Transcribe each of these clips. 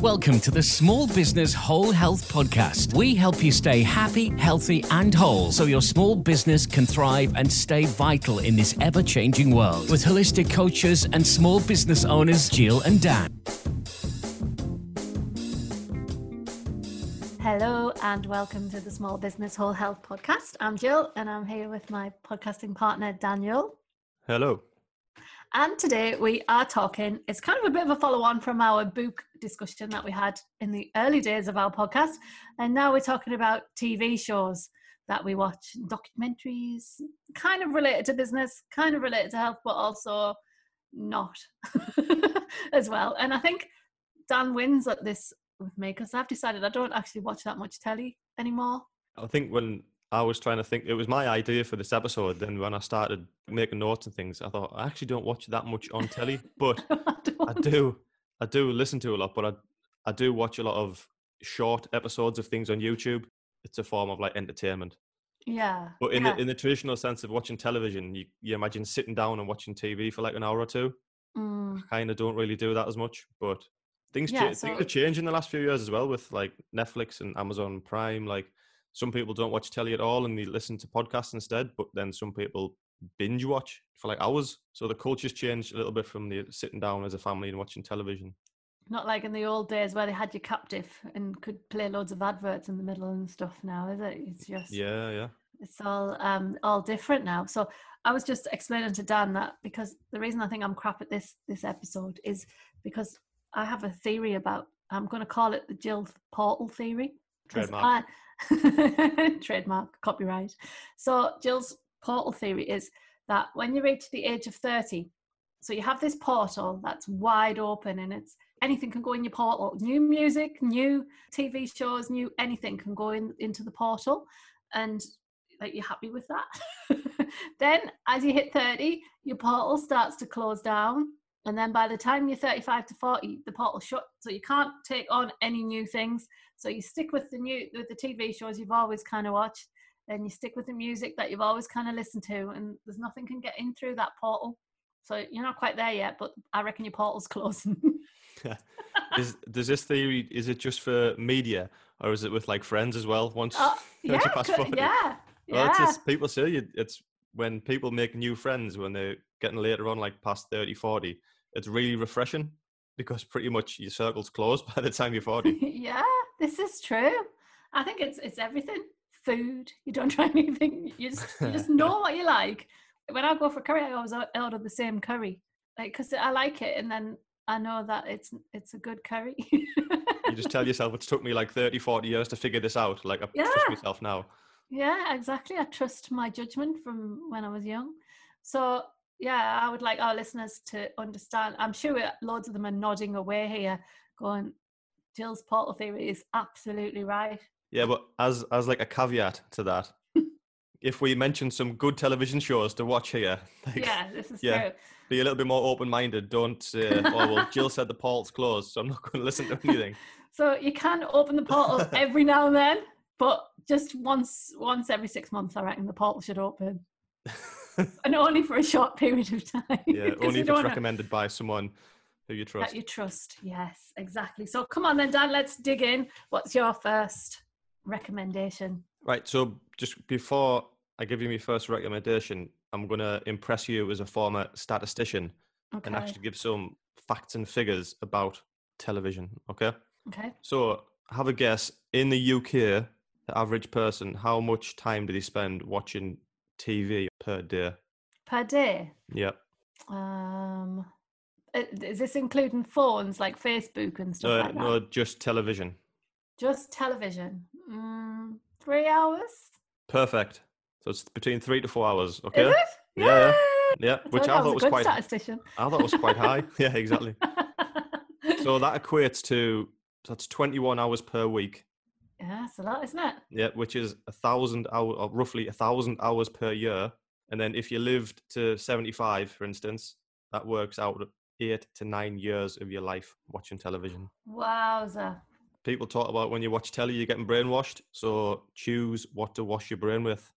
Welcome to the Small Business Whole Health Podcast. We help you stay happy, healthy, and whole so your small business can thrive and stay vital in this ever changing world. With holistic coaches and small business owners, Jill and Dan. Hello and welcome to the Small Business Whole Health Podcast. I'm Jill and I'm here with my podcasting partner, Daniel. Hello. And today we are talking, it's kind of a bit of a follow on from our book discussion that we had in the early days of our podcast. And now we're talking about TV shows that we watch, documentaries, kind of related to business, kind of related to health, but also not as well. And I think Dan wins at this with me because I've decided I don't actually watch that much telly anymore. I think when I was trying to think. It was my idea for this episode. Then when I started making notes and things, I thought I actually don't watch that much on telly, but I, I, do. I do listen to a lot, but I I do watch a lot of short episodes of things on YouTube. It's a form of like entertainment. Yeah. But in yeah. the in the traditional sense of watching television, you you imagine sitting down and watching TV for like an hour or two. Mm. I kind of don't really do that as much, but things Yeah, cha- so- things have changed in the last few years as well with like Netflix and Amazon Prime. Like some people don't watch telly at all and they listen to podcasts instead, but then some people binge watch for like hours. So the culture's changed a little bit from the sitting down as a family and watching television. Not like in the old days where they had you captive and could play loads of adverts in the middle and stuff now, is it? It's just Yeah, yeah. it's all um all different now. So I was just explaining to Dan that because the reason I think I'm crap at this this episode is because I have a theory about I'm gonna call it the Jill Portal theory. Trademark. Trademark copyright. So Jill's portal theory is that when you reach the age of 30, so you have this portal that's wide open and it's anything can go in your portal. New music, new TV shows, new anything can go in into the portal. And like you're happy with that. then as you hit 30, your portal starts to close down. And then by the time you're 35 to 40, the portal shut. So you can't take on any new things. So you stick with the new with the TV shows you've always kind of watched, and you stick with the music that you've always kind of listened to, and there's nothing can get in through that portal. So you're not quite there yet, but I reckon your portal's closing. is does this theory is it just for media or is it with like friends as well? Once uh, once yeah, you pass co- 40? yeah, Well, yeah. it's just, people say you, it's when people make new friends when they're getting later on, like past 30, 40, it's really refreshing because pretty much your circle's closed by the time you're 40. yeah, this is true. I think it's it's everything. Food. You don't try anything. You just you just know what you like. When I go for curry, I always order the same curry, like because I like it, and then I know that it's it's a good curry. you just tell yourself it's took me like 30, 40 years to figure this out. Like I trust Yeah. myself now. yeah, exactly. I trust my judgment from when I was young. So yeah, I would like our listeners to understand. I'm sure loads of them are nodding away here, going, "Jill's portal theory is absolutely right." Yeah, but as as like a caveat to that, if we mention some good television shows to watch here, like, Yeah, this is yeah. true. be a little bit more open minded. Don't uh, say, "Oh well, Jill said the portal's closed, so I'm not going to listen to anything." So you can open the portal every now and then, but just once once every six months, I reckon the portal should open, and only for a short period of time. Yeah, only if it's recommended by someone who you trust. that you trust. Yes, exactly. So come on then, Dan. Let's dig in. What's your first recommendation? Right. So just before I give you my first recommendation, I'm going to impress you as a former statistician Okay. and actually give some facts and figures about television. Okay. Okay. So have a guess in the UK, the average person, how much time do they spend watching TV per day? Per day. Yep. Um, is this including phones like Facebook and stuff No, like that? no, just television. Just television. Mm, three hours. Perfect. So it's between three to four hours. Okay. Is it? Yeah, yeah. Yeah. I Which I thought was was quite. statistician. I thought was quite high. Yeah, exactly. So that equates to that's 21 hours per week. Yeah, it's a lot, isn't it? Yeah, which is a thousand hour, or uh, roughly a thousand hours per year. And then if you lived to 75, for instance, that works out eight to nine years of your life watching television. Wowza. People talk about when you watch telly, you're getting brainwashed. So choose what to wash your brain with.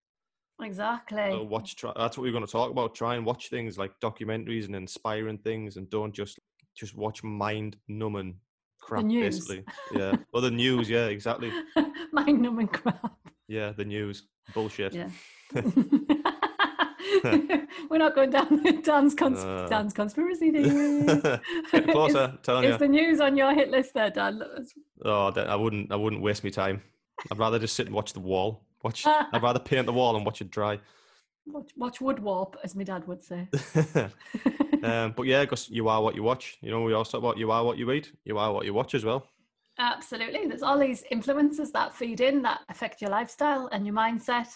Exactly. So watch. Try, that's what we're going to talk about. Try and watch things like documentaries and inspiring things, and don't just just watch mind numbing crap, news. basically. Yeah. Well, the news. Yeah, exactly. Mind numbing crap. Yeah, the news. Bullshit. Yeah. We're not going down Dan's, cons- Uh. Dan's conspiracy. Get closer, telling you. Is the news on your hit list there, Dan? Oh, I wouldn't. I wouldn't waste my time. I'd rather just sit and watch the wall. Watch. I'd rather paint the wall and watch it dry. Watch, watch wood warp, as my dad would say. um, but yeah, because you are what you watch. You know, we also talk about you are what you eat. You are what you watch as well. Absolutely. There's all these influences that feed in that affect your lifestyle and your mindset,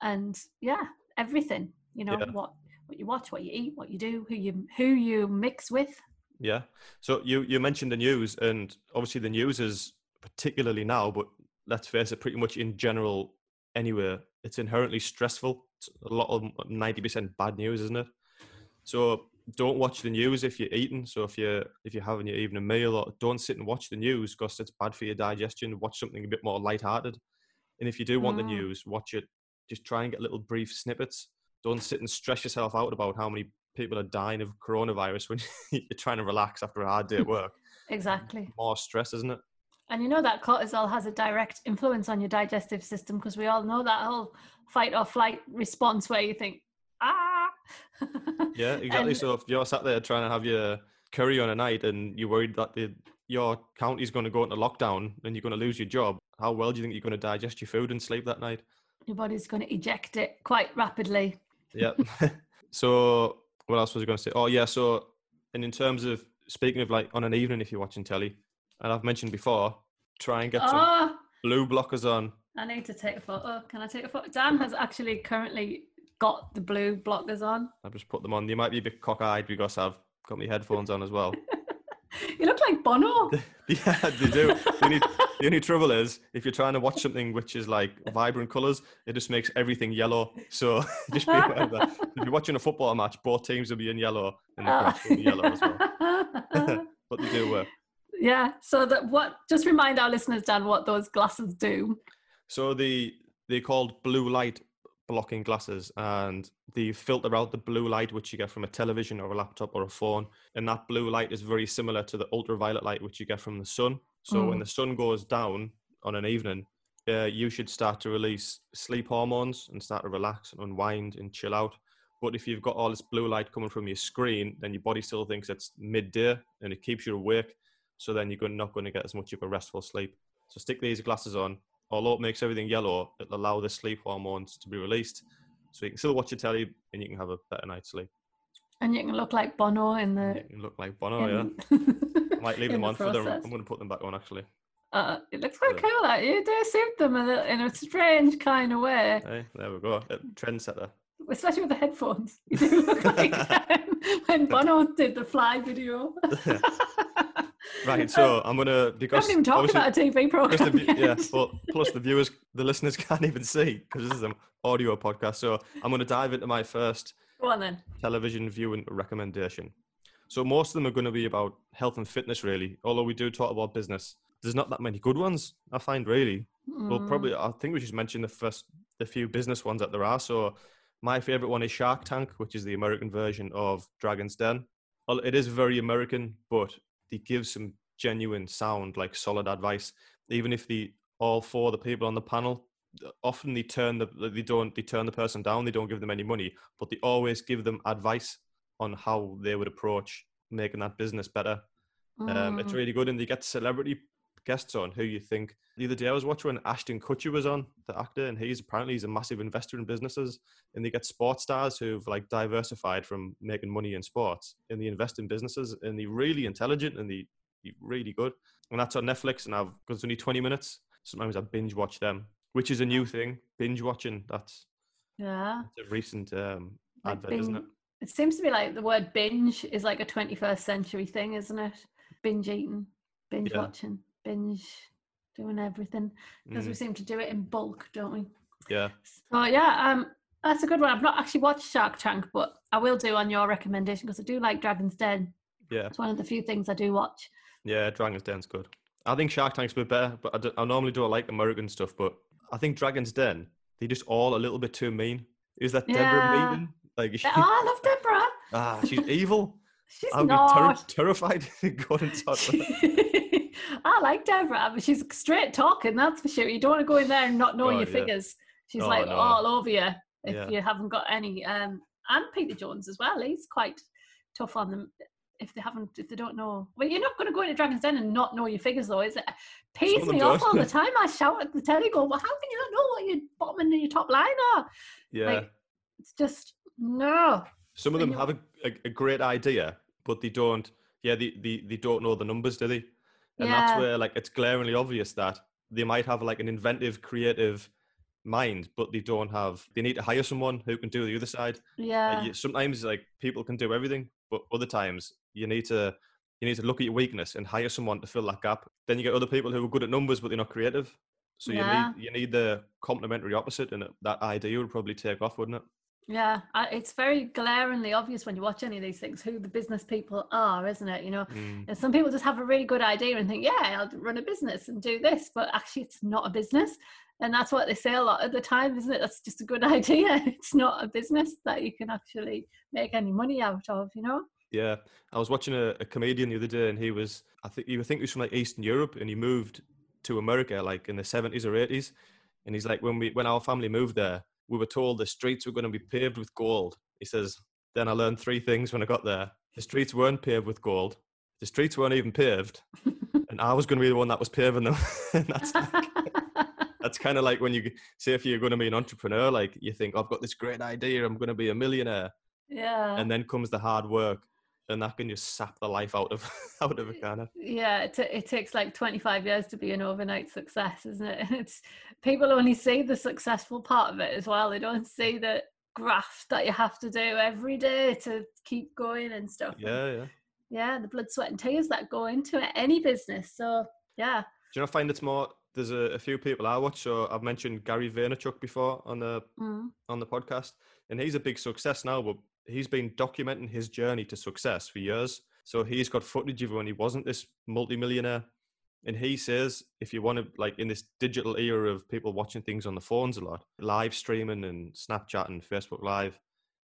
and yeah, everything. You know Yeah. what what you watch, what you eat, what you do, who you who you mix with. Yeah. So you you mentioned the news, and obviously the news is particularly now, but let's face it, pretty much in general, anywhere, it's inherently stressful. It's a lot of ninety percent bad news, isn't it? So don't watch the news if you're eating. So if you if you're having your evening meal, or don't sit and watch the news because it's bad for your digestion. Watch something a bit more lighthearted. And if you do want the Mm. news, watch it. Just try and get little brief snippets. Don't sit and stress yourself out about how many people are dying of coronavirus when you're trying to relax after a hard day at work. Exactly. More stress, isn't it? And you know that cortisol has a direct influence on your digestive system because we all know that whole fight or flight response where you think, ah. Yeah, exactly. And- so if you're sat there trying to have your curry on a night and you're worried that the, your county's going to go into lockdown and you're going to lose your job, how well do you think you're going to digest your food and sleep that night? your body's going to eject it quite rapidly. Yeah. so what else was I going to say? Oh yeah. So and in terms of speaking of like on an evening, if you're watching telly, and I've mentioned before, try and get some Oh, blue blockers on. I need to take a photo. Can I take a photo? Dan has actually currently got the blue blockers on. I've just put them on. They might be a bit cockeyed because I've got my headphones on as well. You look like Bono. yeah, they do. The only, the only trouble is if you're trying to watch something which is like vibrant colours, it just makes everything yellow. So just be aware of that. If you're watching a football match, both teams will be in yellow and the grass will be yellow as well. But they do work. Yeah. So that what? Just remind our listeners, Dan, what those glasses do. So the they're called blue light blocking glasses and they filter out the blue light which you get from a television or a laptop or a phone and that blue light is very similar to the ultraviolet light which you get from the sun so when Mm. the sun goes down on an evening uh, you should start to release sleep hormones and start to relax and unwind and chill out but if you've got all this blue light coming from your screen then your body still thinks it's midday and it keeps you awake so then you're not going to get as much of a restful sleep so stick these glasses on although it makes everything yellow, it'll allow the sleep hormones to be released. So you can still watch your telly and you can have a better night's sleep. And you can look like Bono in the. You can look like Bono, yeah. in- I might leave them the on process. for them. I'm going to put them back on actually. Uh, it looks quite Yeah. cool. That you do suit them in a, in a strange kind of way, Hey, there we go. Uh, Trendsetter. especially with the headphones. You do look like when Bono did the Fly video. Right, so I'm going to, We because haven't even talked about a TV plus the, program. yeah, but plus the viewers, the listeners can't even see because this is an audio podcast. So I'm going to dive into my first Go on then. television viewing recommendation. So most of them are going to be about health and fitness, really. Although we do talk about business, there's not that many good ones. I find really. Well, Mm. probably I think we should mention the first, the few business ones that there are. So my favorite one is Shark Tank, which is the American version of Dragon's Den. Well, It is very American, but they give some genuine sound, like solid advice. Even if the all four of the people on the panel, often they turn the they don't they turn the person down. They don't give them any money, but they always give them advice on how they would approach making that business better. Um, it's Mm. really good, and they get celebrity guests on who you think. The other day I was watching when Ashton Kutcher was on, the actor, and he's apparently he's a massive investor in businesses, and they get sports stars who've like diversified from making money in sports, and they invest in businesses, and they're really intelligent and they they're really good. And that's on Netflix, and I've because it's only twenty minutes. Sometimes I binge watch them, which is a new thing. Binge watching. That's, yeah. that's a recent um, Like advert, isn't it? It seems to be like the word binge is like a 21st century thing, isn't it? Binge eating, binge Yeah. watching, binge doing everything because we Mm, seem to do it in bulk, don't we? yeah. So yeah, um, that's a good one. I've not actually watched Shark Tank, but I will do on your recommendation because I do like Dragon's Den. Yeah. It's one of the few things I do watch. Yeah, Dragon's Den's good. I think Shark Tank's a bit better, but I, d- I normally don't like American stuff. But I think Dragon's Den, they just all a little bit too mean. Is that Deborah Yeah. Like, she, oh, I love Deborah. ah, she's evil. She's I would be ter- not. terrified going and talk to her. I like Deborah, but she's straight talking, that's for sure. You don't want to go in there and not know Oh, your yeah. figures. She's Oh, like no. all over you if Yeah. you haven't got any. Um, and Peter Jones as well. He's quite tough on them if they haven't, if they don't know. Well, you're not going to go into Dragon's Den and not know your figures, though, is it? Them me off all the time. I shout at the telly, go, "Well, how can you not know what your bottom and your top line are?" Yeah. Like, it's just no. Some of them have a, a, a great idea, but they don't. Yeah, they, they, they don't know the numbers, do they? And that's where like it's glaringly obvious that they might have like an inventive, creative mind, but they don't have. They need to hire someone who can do the other side. Yeah, you- sometimes like people can do everything, but other times you need to you need to look at your weakness and hire someone to fill that gap. Then you get other people who are good at numbers, but they're not creative. So Yeah. you need you need the complementary opposite, and that idea would probably take off, wouldn't it? Yeah. I, it's very glaringly obvious when you watch any of these things who the business people are, isn't it? You know, Mm. And some people just have a really good idea and think, yeah, I'll run a business and do this, but actually it's not a business. And that's what they say a lot of the time, isn't it? That's just a good idea. It's not a business that you can actually make any money out of, you know? Yeah, I was watching a, a comedian the other day, and he was, I think, you think he was from like Eastern Europe, and he moved to America like in the seventies or eighties, and he's like, when we, when our family moved there, we were told the streets were going to be paved with gold. He says, then I learned three things when I got there: the streets weren't paved with gold, the streets weren't even paved, and I was going to be the one that was paving them. and that's that's kind of like when you say if you're going to be an entrepreneur, like you think, I've got this great idea, I'm going to be a millionaire yeah. and then comes the hard work and that can just sap the life out of out of it kind of yeah, it, ta- it takes like 25 years to be an overnight success, isn't it? And it's people only see the successful part of it as well. They don't see the graft that you have to do every day to keep going and stuff. And yeah yeah yeah the blood sweat and tears that go into it any business so yeah do you know find it's more there's a, a few people I watch so I've mentioned Gary Vaynerchuk before on the mm. on the podcast and he's a big success now but he's been documenting his journey to success for years. So he's got footage of when he wasn't this multimillionaire. And he says if you want to like in this digital era of people watching things on the phones a lot live streaming and snapchat and facebook live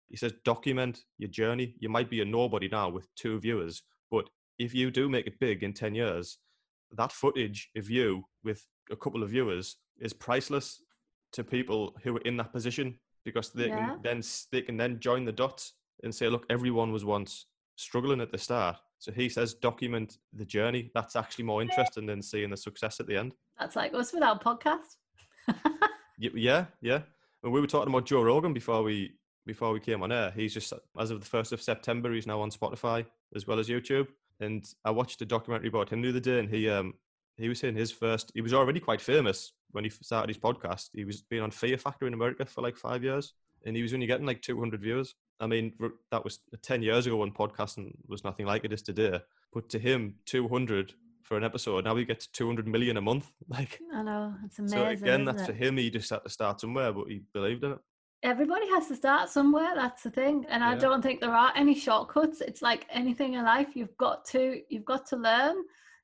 he says document your journey. You might be a nobody now with two viewers but if you do make it big in 10 years that footage of you with a couple of viewers is priceless to people who are in that position because they Yeah. can then they can then join the dots and say look everyone was once struggling at the start. So he says document the journey. That's actually more interesting than seeing the success at the end. That's like us with our podcast. Yeah yeah. And we were talking about joe rogan before we before we came on air. He's just as of the 1st of september he's now on spotify as well as youtube. And i watched a documentary about him the other day and he um he was saying his first he was already quite famous when he started his podcast. He was being on fear factor in america for like five years and he was only getting like 200 viewers i mean that was 10 years ago when podcasting was nothing like it is today but to him 200 for an episode now he gets 200 million a month like i know it's amazing so again that's it? for him he just had to start somewhere but he believed in it. Everybody has to start somewhere that's the thing and i don't think there are any shortcuts it's like anything in life you've got to you've got to learn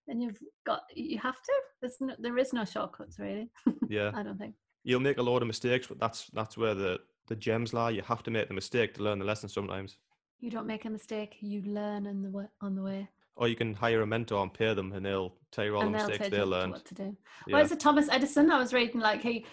and you've got you have to. There's no, there is no shortcuts really. Yeah. I don't think. You'll make a lot of mistakes but that's that's where the the gems lie. You have to make the mistake to learn the lesson sometimes. You don't make a mistake you learn in the way, on the way. Or you can hire a mentor and pay them and they'll tell you all and the mistakes they learned. what to do. Yeah. Well, is it Thomas Edison? I was reading like he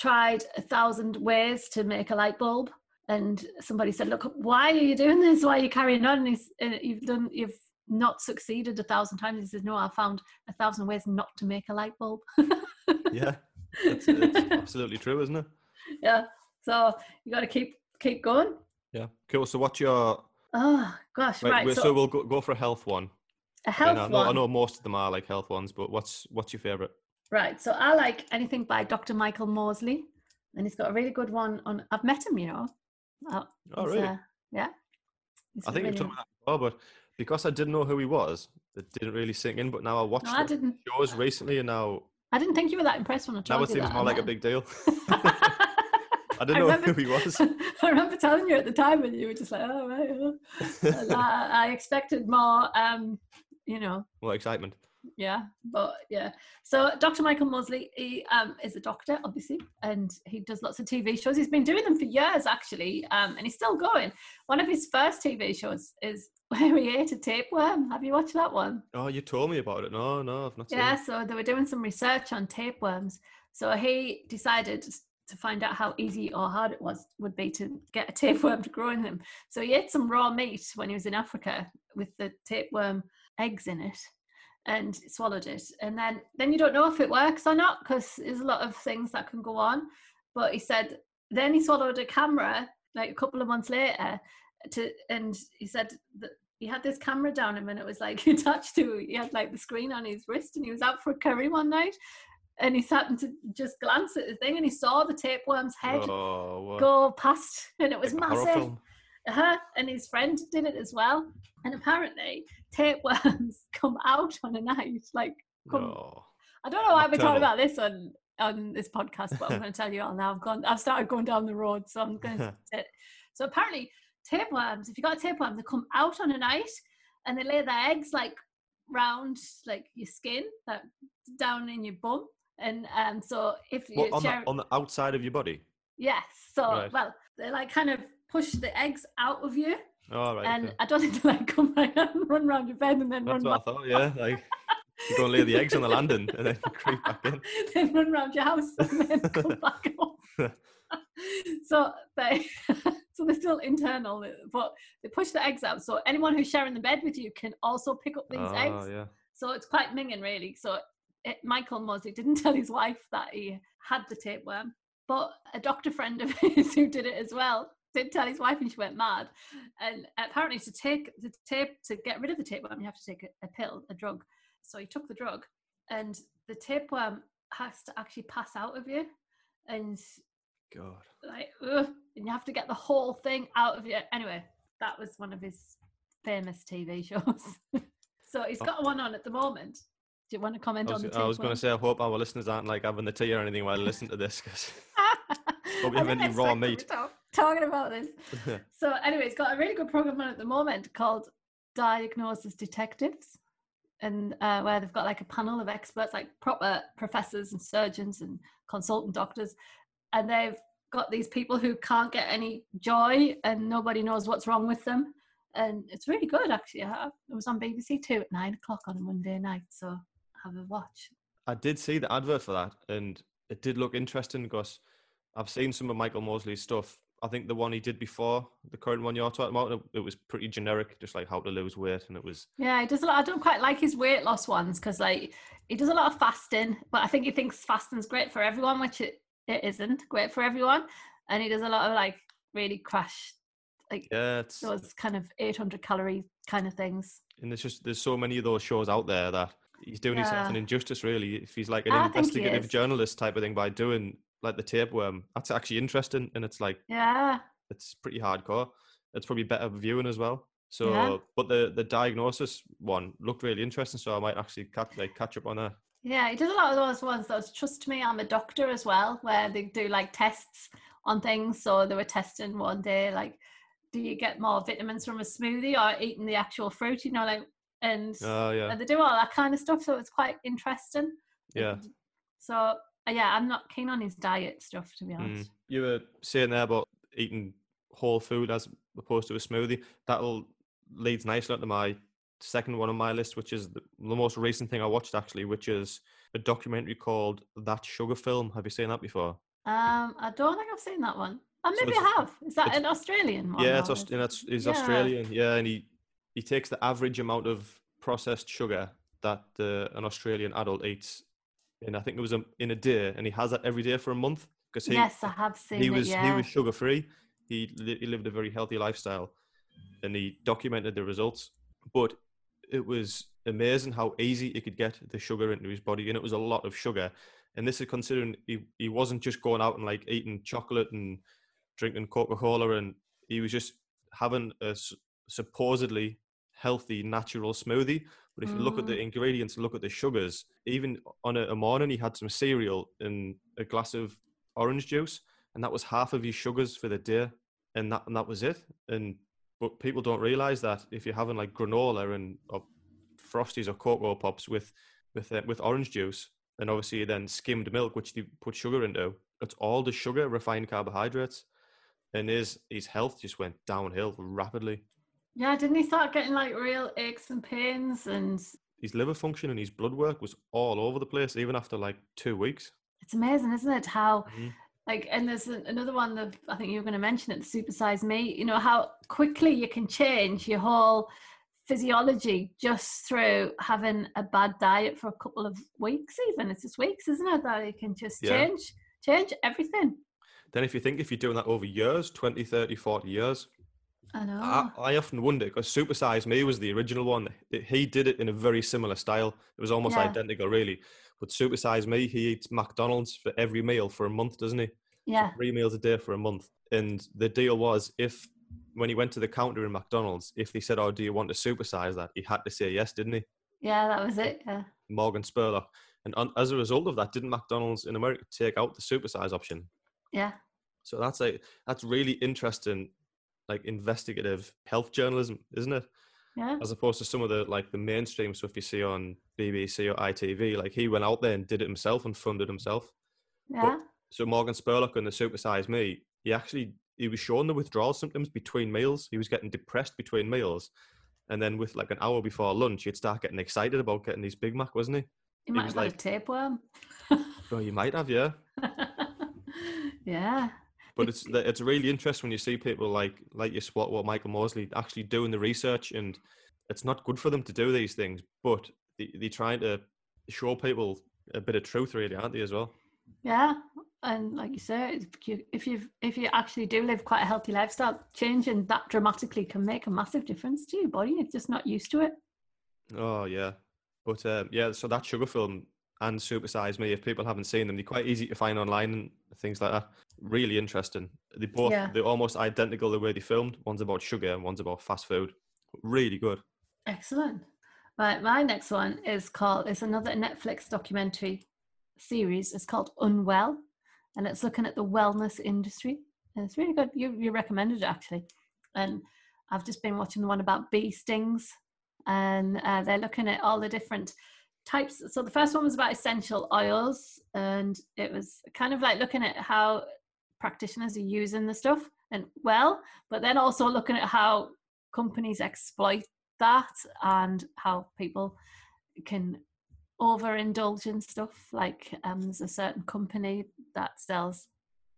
tried a thousand ways to make a light bulb, and somebody said, "Look, why are you doing this? Why are you carrying on? And he's, uh, you've done, you've not succeeded a thousand times." He says, "No, I found a thousand ways not to make a light bulb." yeah it's, it's absolutely true isn't it yeah. So you got to keep keep going. yeah cool so what's your Oh gosh, right, right. so, so, we'll go, go for a health one a health I, know, one. I know most of them are like health ones but what's what's your favorite Right. So I like anything by Dr. Michael Mosley, and he's got a really good one on. I've met him, you know. Uh, oh he's, really uh, yeah. He's i think really you've told me that before but because i didn't know who he was it didn't really sink in but now i watched No, I didn't. shows recently and now I didn't think you were that impressed when I told now it you seems that. more I then. a big deal. I didn't know remember, who he was I remember telling you at the time, and you were just like, "Oh, right." oh." I, I expected more, um, you know, more excitement. Yeah but yeah. So dr michael mosley he um, is a doctor obviously and he does lots of tv shows. He's been doing them for years actually um, and he's still going. One of his first tv shows is where he ate a tapeworm. Have you watched that one? Oh, you told me about it. No no i've not yeah seen it. so they were doing some research on tapeworms. So he decided to find out how easy or hard it was would be to get a tapeworm to grow in him so he ate some raw meat when he was in africa with the tapeworm eggs in it and swallowed it. And then then you don't know if it works or not because there's a lot of things that can go on. But he said then he swallowed a camera like a couple of months later to and he said that he had this camera down him and it was like attached to he had like the screen on his wrist and he was out for a curry one night. And he happened to just glance at the thing and he saw the tapeworm's head oh, go past and it was Like a horror massive. Uh-huh. and his friend did it as well and apparently tapeworms come out on a night like come No. I don't know why we're talking about this on on this podcast, but I'm going to tell you all now. I've gone, I've started going down the road, so I'm going to. so apparently, tapeworms. If you got a tapeworm, they come out on a night, and they lay their eggs like round like your skin, like down in your bum, and um. So if you What, on, share, the, on the outside of your body yes, so Right. well, they're like kind of push the eggs out of you, all right and. I don't think they like come right out and run around your bed and then that's run what i thought yeah like you go and lay the eggs on the landing and then creep back in then run around your house and then come back home. so they so they're still internal, but they push the eggs out. So anyone who's sharing the bed with you can also pick up these oh eggs. yeah So it's quite minging, really. So it, Michael Mosley didn't tell his wife that he had the tapeworm, but a doctor friend of his who did it as well did tell his wife, and she went mad. And apparently, to take the tape to get rid of the tapeworm, you have to take a, a pill, a drug. So he took the drug, and the tapeworm has to actually pass out of you, and god like, ugh, and you have to get the whole thing out of you. Anyway, that was one of his famous TV shows. so he's got one on at the moment. Do you want to comment I on was, the I was going to say, I hope our listeners aren't like having the tea or anything while they listen to this. Cause Hope you have didn't any raw meat. Talk- talking about this. So anyway, it's got a really good program on at the moment called Diagnosis Detectives, and uh, where they've got like a panel of experts, like proper professors and surgeons and consultant doctors, and they've got these people who can't get any joy and nobody knows what's wrong with them, and it's really good actually. It was on BBC Two at nine o'clock on a Monday night, so have a watch. I did see the advert for that, and it did look interesting because I've seen some of Michael Mosley's stuff. I think the one he did before the current one you're talking about, it, was pretty generic, just like how to lose weight, and it was Yeah, he does a lot. I don't quite like his weight loss ones because like he does a lot of fasting, but I think he thinks fasting's great for everyone, which it, it isn't great for everyone. And he does a lot of like really crash, like yeah, it's those kind of 800 calorie kind of things. and there's just there's so many of those shows out there that he's doing himself an injustice really. If he's like an I investigative journalist type of thing by doing like the tapeworm, that's actually interesting, and it's like Yeah, it's pretty hardcore. It's probably better viewing as well. So, Yeah. but the the diagnosis one looked really interesting, so I might actually catch like catch up on that. yeah, he does a lot of those ones. Those trust me, I'm a doctor as well, where they do like tests on things. So they were testing one day, like, do you get more vitamins from a smoothie or eating the actual fruit? You know, like, and Oh yeah, and they do all that kind of stuff. So it's quite interesting. yeah. So uh, yeah, I'm not keen on his diet stuff to be Mm. honest. You were saying there about eating whole food as opposed to a smoothie. That'll leads nicely onto my second one on my list, which is the, the most recent thing I watched actually, which is a documentary called That Sugar Film. Have you seen that before? Um, I don't think I've seen that one. Oh, maybe it's- I have. Is that an Australian one? yeah, it's Aust- is and it- that's he's Yeah. Australian. Yeah, and he he takes the average amount of processed sugar that uh, an Australian adult eats, and I think it was a, in a day, and he has that every day for a month because he yes, I have seen he it. was yeah. he was sugar free. He li- he lived a very healthy lifestyle, and he documented the results. But it was amazing how easy he could get the sugar into his body, and it was a lot of sugar. And this is considering he, he wasn't just going out and like eating chocolate and drinking Coca Cola, and he was just having a s- supposedly healthy natural smoothie. But if you look at the Mm. ingredients, look at the sugars. Even on a, a morning, he had some cereal and a glass of orange juice, and that was half of his sugars for the day, and that and that was it. And but people don't realize that if you're having like granola and or frosties or cocoa pops with with uh, with orange juice, and obviously then skimmed milk, which they put sugar into. It's all the sugar, refined carbohydrates, and his his health just went downhill rapidly. Yeah, didn't he start getting like real aches and pains and His liver function and his blood work was all over the place, even after like two weeks. it's amazing, isn't it? How Mhm. like and there's another one that I think you were going to mention it, the supersize me. You know how quickly you can change your whole physiology just through having a bad diet for a couple of weeks. Even it's just weeks, isn't it? That you can just Yeah. change change everything. Then if you think if you're doing that over years, 20, 30, 40 years, I know. I, I often wonder because Super Size Me was the original one. He did it in a very similar style. It was almost Yeah. identical, really. But Super Size Me, he eats McDonald's for every meal for a month, doesn't he? yeah, Three meals a day for a month. And the deal was if when he went to the counter in McDonald's, if they said, "Oh, do you want to supersize that?" He had to say yes, didn't he? yeah, that was it. Yeah, Morgan Spurlock. And on, as a result of that, didn't McDonald's in America take out the supersize option? yeah, So that's a that's really interesting, like investigative health journalism, isn't it? yeah, As opposed to some of the like the mainstream stuff you see on BBC or ITV. Like he went out there and did it himself and funded himself. yeah. So Morgan Spurlock and the Supersize Me, he actually he was showing the withdrawal symptoms between meals. He was getting depressed between meals. And then with like an hour before lunch, he'd start getting excited about getting his Big Mac, wasn't he? He might was have had like- a tapeworm. Well, you might have, yeah. yeah, But it's it's really interesting when you see people like like you what what Michael Mosley actually doing the research, and it's not good for them to do these things, but they, they're trying to show people a bit of truth, really, aren't they, as well? yeah. And like you say, if you if you if you actually do live quite a healthy lifestyle, changing that dramatically can make a massive difference to your body. It's just not used to it. Oh yeah, but um, yeah. So that sugar film and Supersize Me, if people haven't seen them, they're quite easy to find online and things like that. Really interesting. They both Yeah. they're almost identical the way they filmed. One's about sugar and one's about fast food. Really good. Excellent. Right, my next one is called. It's another Netflix documentary series. It's called Unwell, and it's looking at the wellness industry. And it's really good. You you recommended it actually, and I've just been watching the one about bee stings, and uh, they're looking at all the different types. So the first one was about essential oils, and it was kind of like looking at how practitioners are using the stuff and well, but then also looking at how companies exploit that and how people can overindulge in stuff. Like um, there's a certain company that sells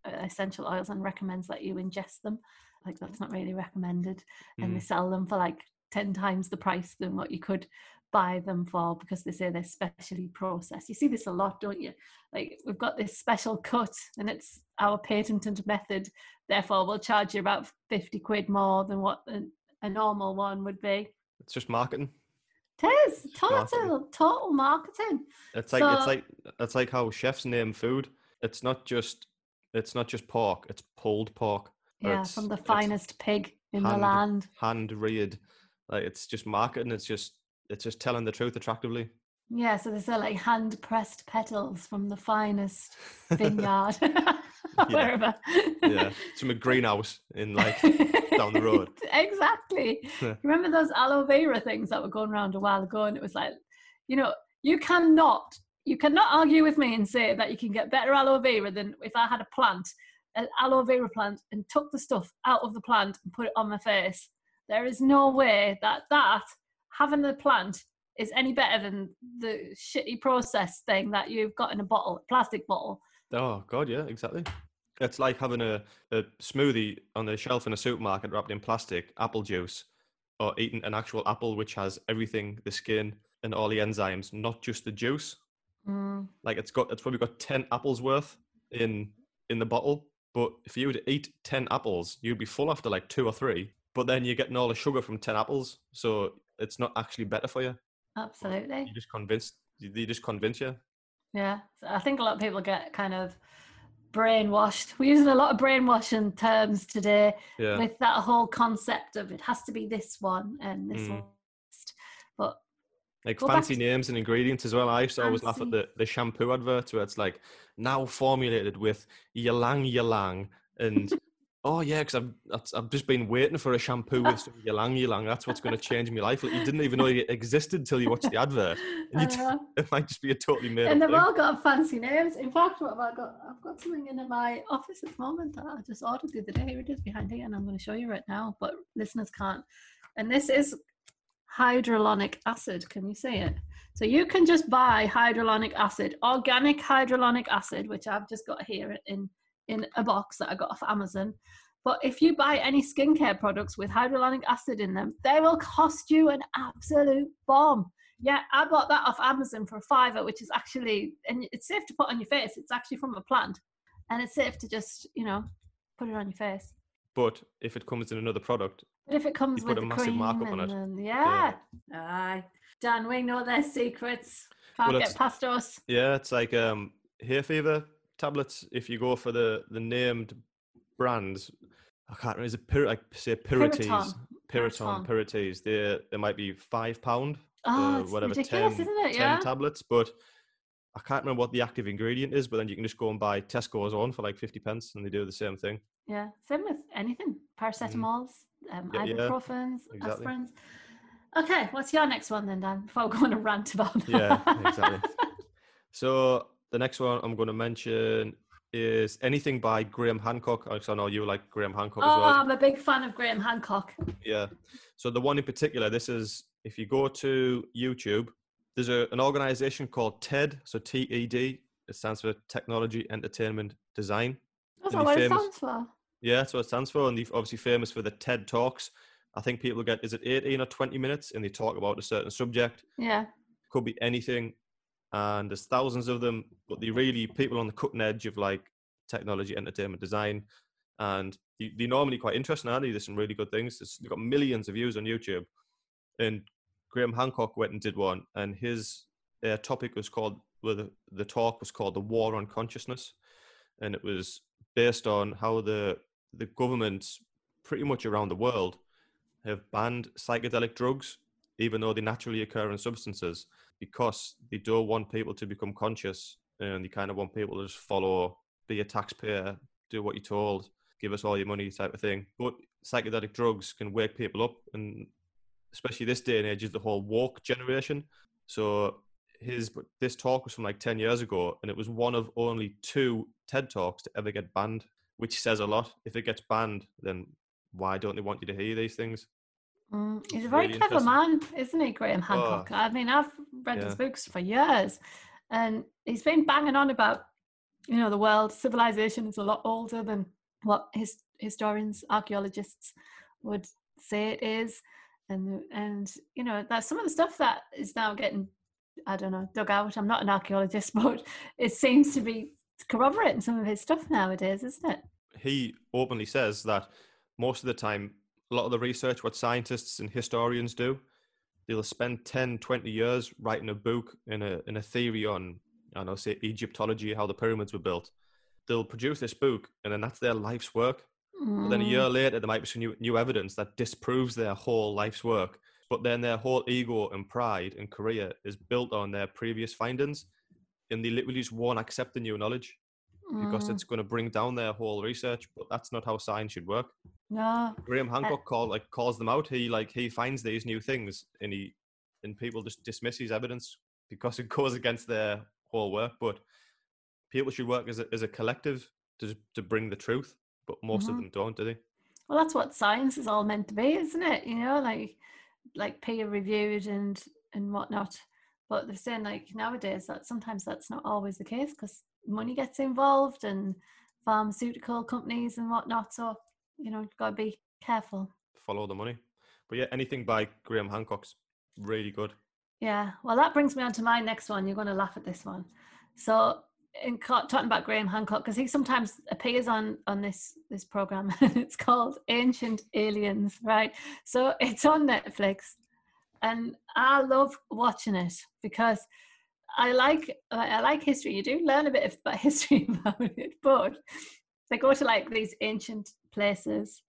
uh, essential oils and recommends that you ingest them. Like that's not really recommended, and they Mm. sell them for like ten times the price than what you could buy them for because they say they're specially processed. You see this a lot, don't you? Like we've got this special cut, and it's our patented method. Therefore, we'll charge you about fifty quid more than what a, a normal one would be. It's just marketing. It is marketing. total total marketing. It's like it's like it's like how chefs name food. It's not just it's not just pork. It's pulled pork. Yeah, from the finest pig in the land. hand reared. Like it's just marketing. It's just it's just telling the truth attractively. Yeah, so they sell like hand pressed petals from the finest vineyard, wherever. yeah, it's from a greenhouse in like down the road. exactly. Yeah. Remember those aloe vera things that were going around a while ago, and it was like, you know, you cannot, you cannot argue with me and say that you can get better aloe vera than if I had a plant, an aloe vera plant, and took the stuff out of the plant and put it on my face. There is no way that that having the plant is any better than the shitty process thing that you've got in a bottle, a plastic bottle. Oh god, yeah, exactly. It's like having a, a smoothie on the shelf in a supermarket wrapped in plastic, apple juice, or eating an actual apple which has everything, the skin and all the enzymes, not just the juice. Mm, Like it's got it's probably got ten apples worth in in the bottle. But if you were to eat ten apples, you'd be full after like two or three. But then you're getting all the sugar from ten apples, so it's not actually better for you. absolutely. You just convinced they just convince you. Yeah, so I think a lot of people get kind of brainwashed. We're using a lot of brainwashing terms today Yeah. with that whole concept of it has to be this one and this Mm. one. But Like fancy names and ingredients as well. I used to always laugh at the, the shampoo adverts where it's like now formulated with ylang ylang and Oh yeah, because I've I've just been waiting for a shampoo with some ylang ylang. That's what's going to change my life. Like, you didn't even know it existed until you watched the advert. And you it might just be a totally made. And they've thing. all got fancy names. In fact, what have I got? I've got something in my office at the moment that I just ordered the other day. Here it is behind here, and I'm going to show you right now. But listeners can't. And this is hyaluronic acid. Can you see it? So you can just buy hyaluronic acid, organic hyaluronic acid, which I've just got here in in a box that I got off Amazon. But if you buy any skincare products with hyaluronic acid in them, they will cost you an absolute bomb. Yeah, I bought that off Amazon for a fiver, which is actually, and it's safe to put on your face. It's actually from a plant, and it's safe to just, you know, put it on your face. But if it comes in another product, but if it comes you with put a massive markup on it. then- yeah, aye, Dan, we know their secrets. Can't Well, get past us. yeah, it's like um hay fever tablets. If you go for the the named brands, I can't remember. Is it Pir- like say. Piriton, Piriton. Piriteze? They they might be five pound, Oh, whatever, ridiculous, 10, isn't it? 10 tablets. But I can't remember what the active ingredient is. But then you can just go and buy Tesco's on for like fifty pence, and they do the same thing. Yeah, same with anything. Paracetamols, um, Mm-hmm. Yeah, yeah, ibuprofens, exactly. aspirins. Okay, what's your next one then, Dan? Before we go on a rant about Yeah, exactly. So the next one I'm going to mention is anything by Graham Hancock. Alex, I know you like Graham Hancock as oh, well. I'm a big fan of Graham Hancock. Yeah. So the one in particular, this is if you go to YouTube, there's a, an organization called TED. So T E D. It stands for Technology Entertainment Design. That's what it stands for. Yeah, that's what it stands for. And they're obviously famous for the TED Talks. I think people get, is it 18 or 20 minutes? And they talk about a certain subject. Yeah. Could be anything. And there's thousands of them, but they're really people on the cutting edge of like technology, entertainment, design. And they- they're normally quite interesting, aren't they? There's some really good things. They've got millions of views on YouTube. And Graham Hancock went and did one, and his uh, topic was called, well, the, the talk was called The War on Consciousness. And it was based on how the, the governments pretty much around the world have banned psychedelic drugs, even though they naturally occur in substances, because they don't want people to become conscious and they kind of want people to just follow, be a taxpayer, do what you're told, give us all your money type of thing. But psychedelic drugs can wake people up, and especially this day and age is the whole woke generation. So his this talk was from like 10 years ago and it was one of only two TED Talks to ever get banned, which says a lot. If it gets banned, then why don't they want you to hear these things? Mm, he's a very really clever man, isn't he, Graham Hancock? I mean, I've read his books for years, and he's been banging on about, you know, the world civilization is a lot older than what his historians, archaeologists would say it is, and and you know, that's some of the stuff that is now getting, I don't know, dug out. I'm not an archaeologist, but it seems to be corroborating some of his stuff nowadays, isn't it? He openly says that most of the time, a lot of the research, what scientists and historians do, they'll spend 10, 20 years writing a book in a, in a theory on, I don't know, say Egyptology, how the pyramids were built. They'll produce this book and then that's their life's work. But then a Mm, year later, there might be some new, new evidence that disproves their whole life's work. But then their whole ego and pride and career is built on their previous findings. And they literally just won't accept the new knowledge because mm, it's going to bring down their whole research. But that's not how science should work. No, Graham Hancock call, like calls them out. He like he finds these new things and he and people just dismiss his evidence because it goes against their whole work. But people should work as a, as a collective to to bring the truth. But most Mhm. of them don't, do they? Well, that's what science is all meant to be, isn't it? You know, like like peer reviewed and and whatnot. But they're saying like nowadays that sometimes that's not always the case because money gets involved and pharmaceutical companies and whatnot. So you know, you've got to be careful. follow the money. But yeah, anything by Graham Hancock's really good. Yeah. Well, that brings me on to my next one. You're going to laugh at this one. So, in talking about Graham Hancock, because he sometimes appears on on this this program. it's called Ancient Aliens, right? So it's on Netflix, and I love watching it because I like I I like history. You do learn a bit about history about it, but they go to like these ancient places,